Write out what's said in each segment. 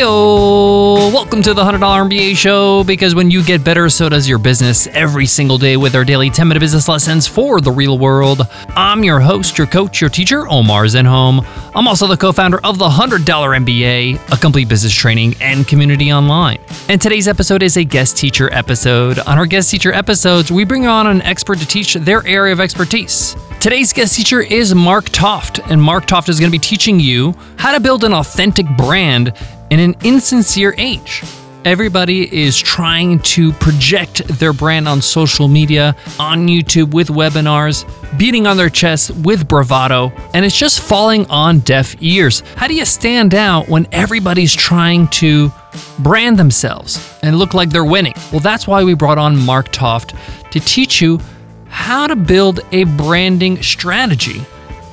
Heyo! Welcome to the $100 MBA show because when you get better, so does your business every single day with our daily 10 minute business lessons for the real world. I'm your host, your coach, your teacher, Omar Zenhom. I'm also the co founder of the $100 MBA, a complete business training and community online. And today's episode is a guest teacher episode. On our guest teacher episodes, we bring on an expert to teach their area of expertise. Today's guest teacher is Mark Toft, and Mark Toft is going to be teaching you how to build an authentic brand in an insincere age. Everybody is trying to project their brand on social media, on YouTube with webinars, beating on their chest with bravado, and it's just falling on deaf ears. How do you stand out when everybody's trying to brand themselves and look like they're winning? Well, that's why we brought on Mark Toft to teach you how to build a branding strategy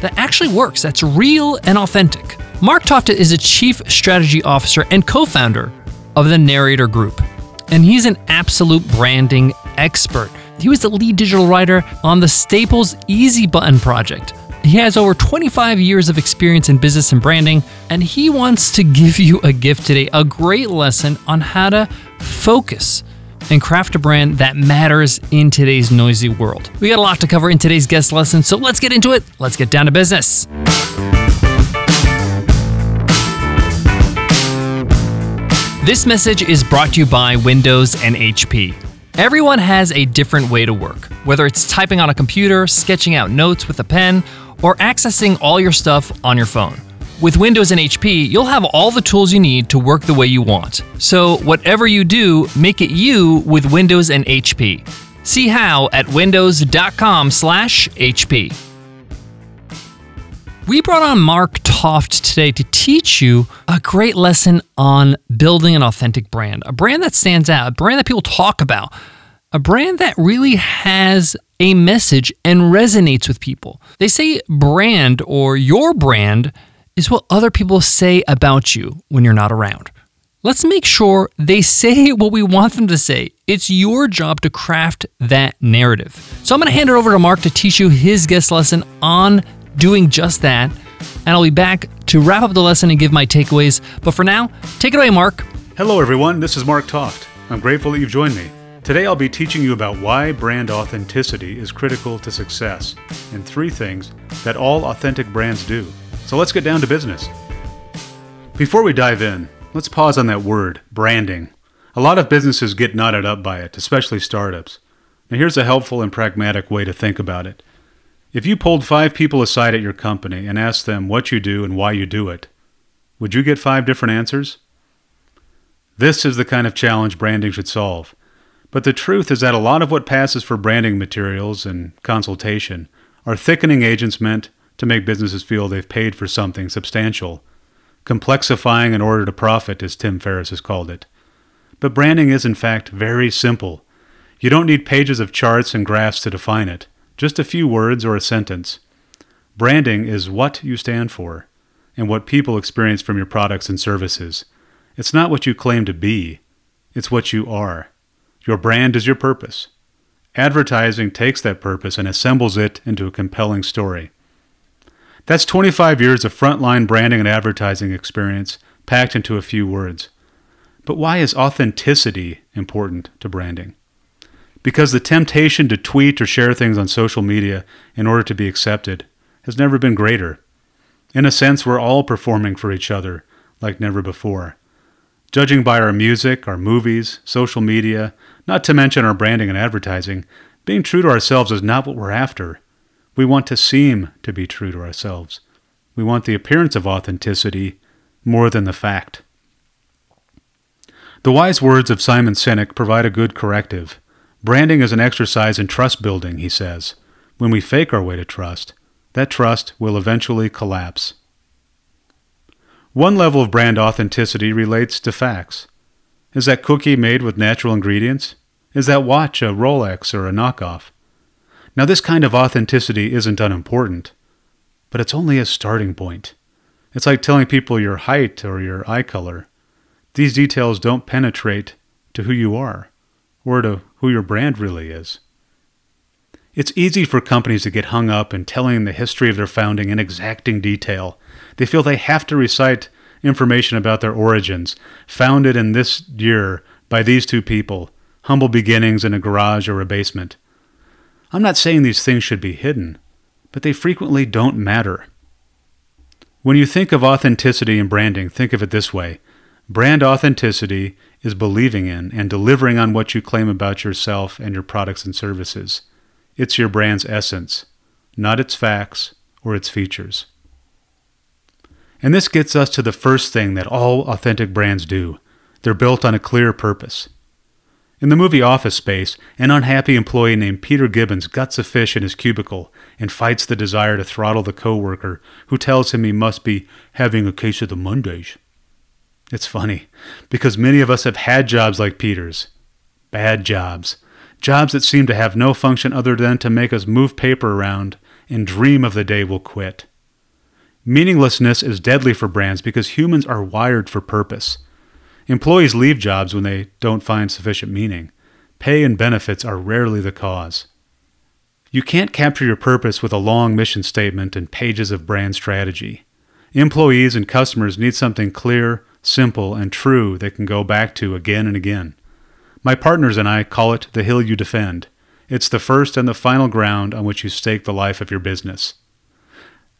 that actually works, that's real and authentic. Mark Toft is a chief strategy officer and co founder of the Narrator Group, and he's an absolute branding expert. He was the lead digital writer on the Staples Easy Button project. He has over 25 years of experience in business and branding, and he wants to give you a gift today a great lesson on how to focus and craft a brand that matters in today's noisy world. We got a lot to cover in today's guest lesson, so let's get into it. Let's get down to business. This message is brought to you by Windows and HP. Everyone has a different way to work, whether it's typing on a computer, sketching out notes with a pen, or accessing all your stuff on your phone. With Windows and HP, you'll have all the tools you need to work the way you want. So, whatever you do, make it you with Windows and HP. See how at windows.com/hp. We brought on Mark Toft today to teach you a great lesson on building an authentic brand, a brand that stands out, a brand that people talk about, a brand that really has a message and resonates with people. They say brand or your brand is what other people say about you when you're not around. Let's make sure they say what we want them to say. It's your job to craft that narrative. So I'm going to hand it over to Mark to teach you his guest lesson on doing just that. And I'll be back to wrap up the lesson and give my takeaways. But for now, take it away, Mark. Hello, everyone. This is Mark Toft. I'm grateful that you've joined me. Today, I'll be teaching you about why brand authenticity is critical to success and three things that all authentic brands do. So let's get down to business. Before we dive in, let's pause on that word, branding. A lot of businesses get knotted up by it, especially startups. Now, here's a helpful and pragmatic way to think about it. If you pulled five people aside at your company and asked them what you do and why you do it, would you get five different answers? This is the kind of challenge branding should solve. But the truth is that a lot of what passes for branding materials and consultation are thickening agents meant to make businesses feel they've paid for something substantial. Complexifying in order to profit, as Tim Ferriss has called it. But branding is, in fact, very simple. You don't need pages of charts and graphs to define it just a few words or a sentence. Branding is what you stand for and what people experience from your products and services. It's not what you claim to be, it's what you are. Your brand is your purpose. Advertising takes that purpose and assembles it into a compelling story. That's 25 years of frontline branding and advertising experience packed into a few words. But why is authenticity important to branding? because the temptation to tweet or share things on social media in order to be accepted has never been greater. In a sense, we're all performing for each other like never before. Judging by our music, our movies, social media, not to mention our branding and advertising, being true to ourselves is not what we're after. We want to seem to be true to ourselves. We want the appearance of authenticity more than the fact. The wise words of Simon Sinek provide a good corrective. Branding is an exercise in trust building, he says. When we fake our way to trust, that trust will eventually collapse. One level of brand authenticity relates to facts. Is that cookie made with natural ingredients? Is that watch a Rolex or a knockoff? Now, this kind of authenticity isn't unimportant, but it's only a starting point. It's like telling people your height or your eye color. These details don't penetrate to who you are or to who your brand really is. It's easy for companies to get hung up in telling the history of their founding in exacting detail. They feel they have to recite information about their origins, founded in this year by these two people, humble beginnings in a garage or a basement. I'm not saying these things should be hidden, but they frequently don't matter. When you think of authenticity and branding, think of it this way brand authenticity is believing in and delivering on what you claim about yourself and your products and services. It's your brand's essence, not its facts or its features. And this gets us to the first thing that all authentic brands do they're built on a clear purpose. In the movie Office Space, an unhappy employee named Peter Gibbons guts a fish in his cubicle and fights the desire to throttle the coworker who tells him he must be having a case of the Mondays. It's funny, because many of us have had jobs like Peter's. Bad jobs. Jobs that seem to have no function other than to make us move paper around and dream of the day we'll quit. Meaninglessness is deadly for brands because humans are wired for purpose. Employees leave jobs when they don't find sufficient meaning. Pay and benefits are rarely the cause. You can't capture your purpose with a long mission statement and pages of brand strategy. Employees and customers need something clear, simple, and true they can go back to again and again. My partners and I call it the hill you defend. It's the first and the final ground on which you stake the life of your business.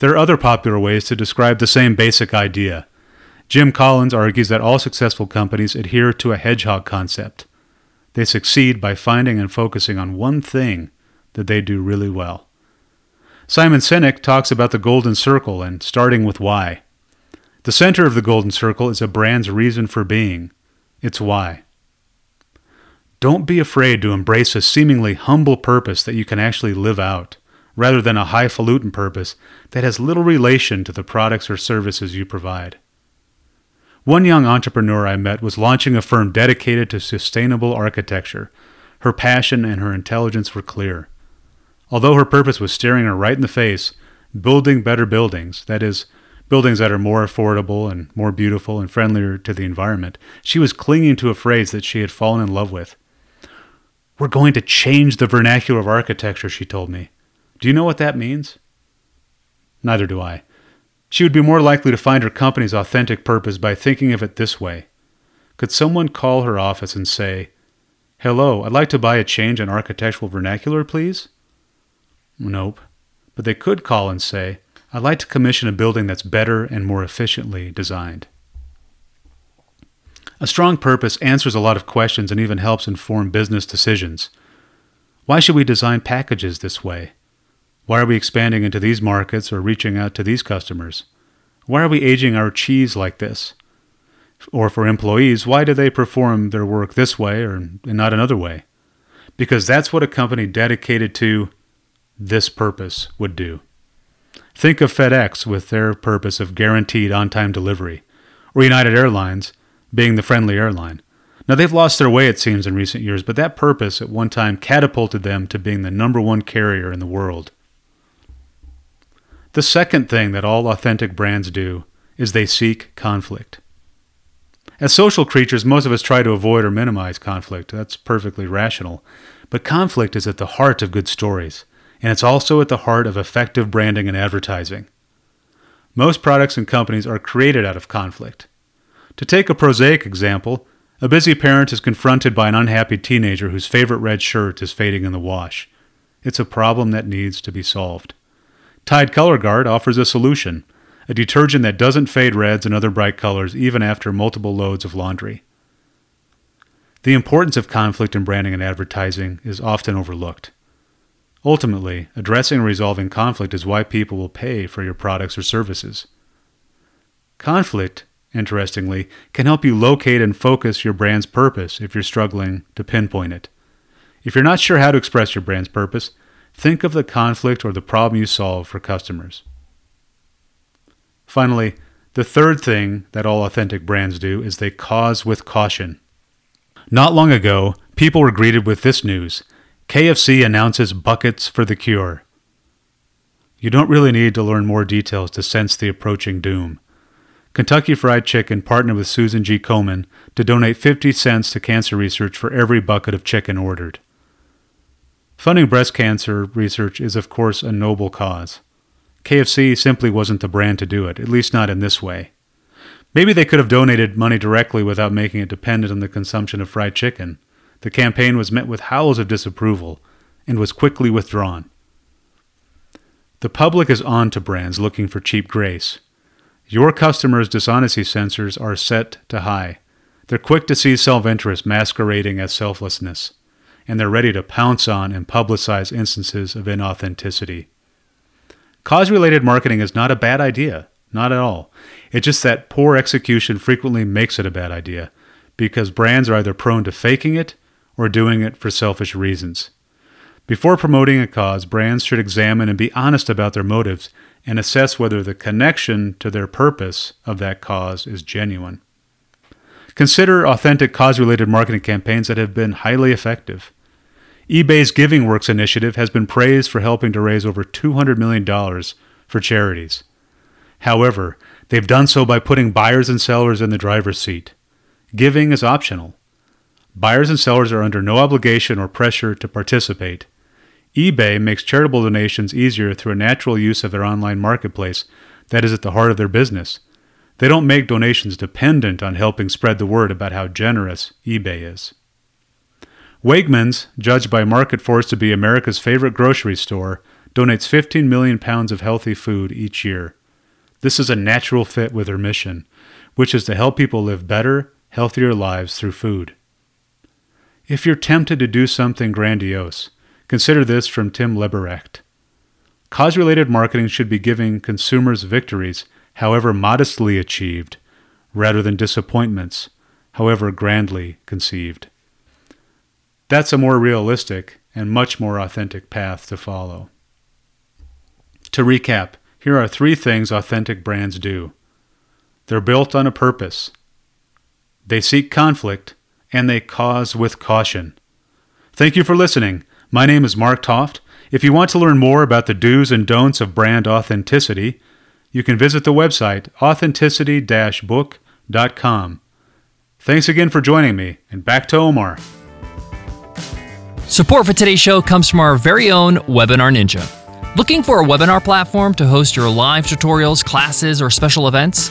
There are other popular ways to describe the same basic idea. Jim Collins argues that all successful companies adhere to a hedgehog concept. They succeed by finding and focusing on one thing that they do really well. Simon Sinek talks about the golden circle and starting with why. The center of the golden circle is a brand's reason for being. It's why. Don't be afraid to embrace a seemingly humble purpose that you can actually live out, rather than a highfalutin purpose that has little relation to the products or services you provide. One young entrepreneur I met was launching a firm dedicated to sustainable architecture. Her passion and her intelligence were clear. Although her purpose was staring her right in the face, building better buildings, that is, buildings that are more affordable and more beautiful and friendlier to the environment, she was clinging to a phrase that she had fallen in love with we're going to change the vernacular of architecture, she told me. Do you know what that means? Neither do I. She would be more likely to find her company's authentic purpose by thinking of it this way Could someone call her office and say, Hello, I'd like to buy a change in architectural vernacular, please? Nope. But they could call and say, I'd like to commission a building that's better and more efficiently designed. A strong purpose answers a lot of questions and even helps inform business decisions. Why should we design packages this way? Why are we expanding into these markets or reaching out to these customers? Why are we aging our cheese like this? Or for employees, why do they perform their work this way or not another way? Because that's what a company dedicated to this purpose would do. Think of FedEx with their purpose of guaranteed on time delivery, or United Airlines being the friendly airline. Now, they've lost their way, it seems, in recent years, but that purpose at one time catapulted them to being the number one carrier in the world. The second thing that all authentic brands do is they seek conflict. As social creatures, most of us try to avoid or minimize conflict. That's perfectly rational. But conflict is at the heart of good stories, and it's also at the heart of effective branding and advertising. Most products and companies are created out of conflict. To take a prosaic example, a busy parent is confronted by an unhappy teenager whose favorite red shirt is fading in the wash. It's a problem that needs to be solved. Tide Color Guard offers a solution a detergent that doesn't fade reds and other bright colors even after multiple loads of laundry. The importance of conflict in branding and advertising is often overlooked. Ultimately, addressing and resolving conflict is why people will pay for your products or services. Conflict interestingly, can help you locate and focus your brand's purpose if you're struggling to pinpoint it. If you're not sure how to express your brand's purpose, think of the conflict or the problem you solve for customers. Finally, the third thing that all authentic brands do is they cause with caution. Not long ago, people were greeted with this news KFC announces buckets for the cure. You don't really need to learn more details to sense the approaching doom. Kentucky Fried Chicken partnered with Susan G. Komen to donate 50 cents to cancer research for every bucket of chicken ordered. Funding breast cancer research is, of course, a noble cause. KFC simply wasn't the brand to do it, at least not in this way. Maybe they could have donated money directly without making it dependent on the consumption of fried chicken. The campaign was met with howls of disapproval and was quickly withdrawn. The public is on to brands looking for cheap grace. Your customers' dishonesty sensors are set to high. They're quick to see self interest masquerading as selflessness, and they're ready to pounce on and publicize instances of inauthenticity. Cause related marketing is not a bad idea, not at all. It's just that poor execution frequently makes it a bad idea because brands are either prone to faking it or doing it for selfish reasons. Before promoting a cause, brands should examine and be honest about their motives and assess whether the connection to their purpose of that cause is genuine. Consider authentic cause related marketing campaigns that have been highly effective. eBay's Giving Works initiative has been praised for helping to raise over $200 million for charities. However, they've done so by putting buyers and sellers in the driver's seat. Giving is optional. Buyers and sellers are under no obligation or pressure to participate. eBay makes charitable donations easier through a natural use of their online marketplace that is at the heart of their business. They don't make donations dependent on helping spread the word about how generous eBay is. Wegmans, judged by Market Force to be America's favorite grocery store, donates 15 million pounds of healthy food each year. This is a natural fit with their mission, which is to help people live better, healthier lives through food. If you're tempted to do something grandiose, consider this from Tim Leberecht. Cause related marketing should be giving consumers victories, however modestly achieved, rather than disappointments, however grandly conceived. That's a more realistic and much more authentic path to follow. To recap, here are three things authentic brands do they're built on a purpose, they seek conflict, and they cause with caution. Thank you for listening. My name is Mark Toft. If you want to learn more about the do's and don'ts of brand authenticity, you can visit the website authenticity book.com. Thanks again for joining me, and back to Omar. Support for today's show comes from our very own Webinar Ninja. Looking for a webinar platform to host your live tutorials, classes, or special events?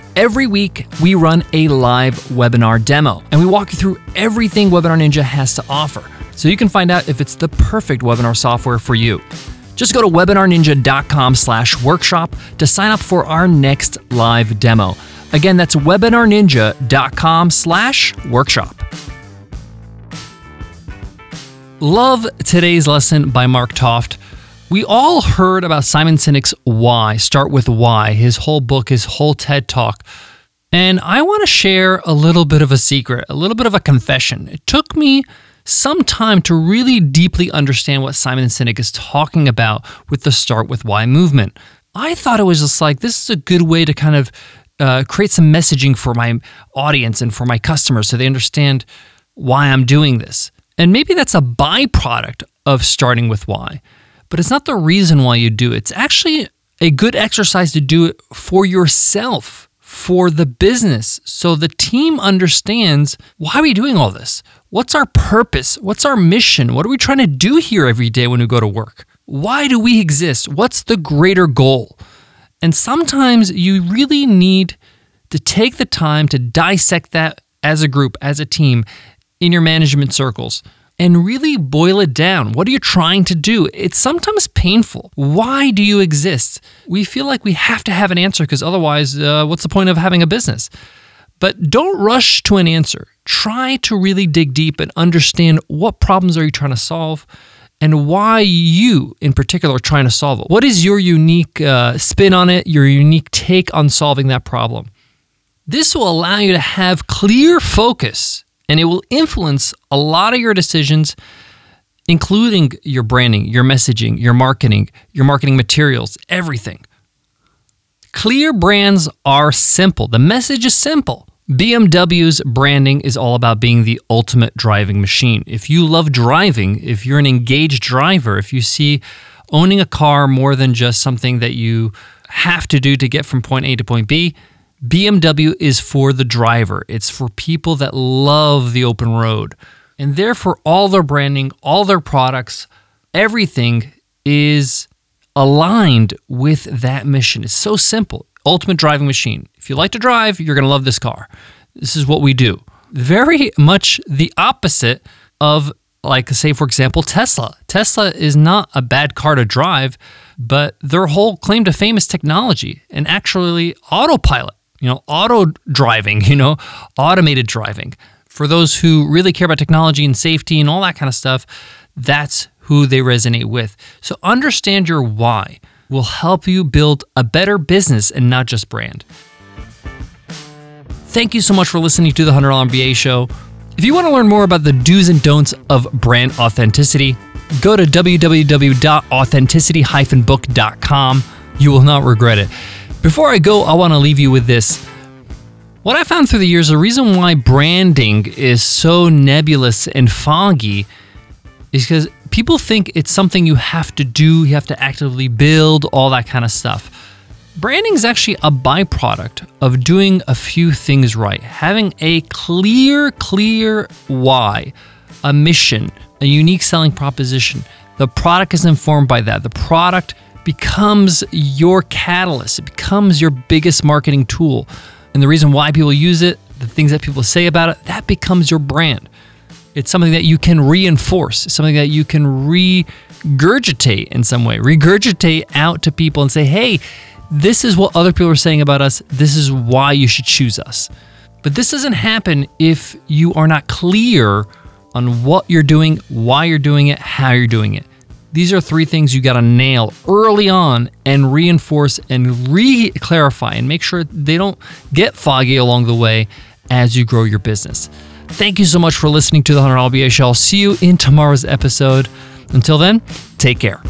Every week, we run a live webinar demo and we walk you through everything Webinar Ninja has to offer so you can find out if it's the perfect webinar software for you. Just go to webinarninja.com slash workshop to sign up for our next live demo. Again, that's webinarninja.com slash workshop. Love today's lesson by Mark Toft. We all heard about Simon Sinek's Why, Start with Why, his whole book, his whole TED talk. And I want to share a little bit of a secret, a little bit of a confession. It took me some time to really deeply understand what Simon Sinek is talking about with the Start with Why movement. I thought it was just like, this is a good way to kind of uh, create some messaging for my audience and for my customers so they understand why I'm doing this. And maybe that's a byproduct of starting with why but it's not the reason why you do it. It's actually a good exercise to do it for yourself, for the business, so the team understands why are we doing all this? What's our purpose? What's our mission? What are we trying to do here every day when we go to work? Why do we exist? What's the greater goal? And sometimes you really need to take the time to dissect that as a group, as a team, in your management circles and really boil it down. What are you trying to do? It's sometimes painful. Why do you exist? We feel like we have to have an answer because otherwise, uh, what's the point of having a business? But don't rush to an answer. Try to really dig deep and understand what problems are you trying to solve and why you in particular are trying to solve it. What is your unique uh, spin on it, your unique take on solving that problem? This will allow you to have clear focus and it will influence a lot of your decisions, including your branding, your messaging, your marketing, your marketing materials, everything. Clear brands are simple. The message is simple. BMW's branding is all about being the ultimate driving machine. If you love driving, if you're an engaged driver, if you see owning a car more than just something that you have to do to get from point A to point B, BMW is for the driver. It's for people that love the open road. And therefore, all their branding, all their products, everything is aligned with that mission. It's so simple. Ultimate driving machine. If you like to drive, you're going to love this car. This is what we do. Very much the opposite of, like, say, for example, Tesla. Tesla is not a bad car to drive, but their whole claim to fame is technology and actually autopilot, you know, auto driving, you know, automated driving. For those who really care about technology and safety and all that kind of stuff, that's who they resonate with. So understand your why will help you build a better business and not just brand. Thank you so much for listening to the $100 MBA show. If you want to learn more about the do's and don'ts of brand authenticity, go to www.authenticity-book.com. You will not regret it. Before I go, I want to leave you with this. What I found through the years, the reason why branding is so nebulous and foggy is because people think it's something you have to do, you have to actively build, all that kind of stuff. Branding is actually a byproduct of doing a few things right, having a clear, clear why, a mission, a unique selling proposition. The product is informed by that. The product becomes your catalyst, it becomes your biggest marketing tool. And the reason why people use it, the things that people say about it, that becomes your brand. It's something that you can reinforce, something that you can regurgitate in some way, regurgitate out to people and say, hey, this is what other people are saying about us. This is why you should choose us. But this doesn't happen if you are not clear on what you're doing, why you're doing it, how you're doing it. These are three things you got to nail early on and reinforce and re clarify and make sure they don't get foggy along the way as you grow your business. Thank you so much for listening to the $100 MBA Show. I'll see you in tomorrow's episode. Until then, take care.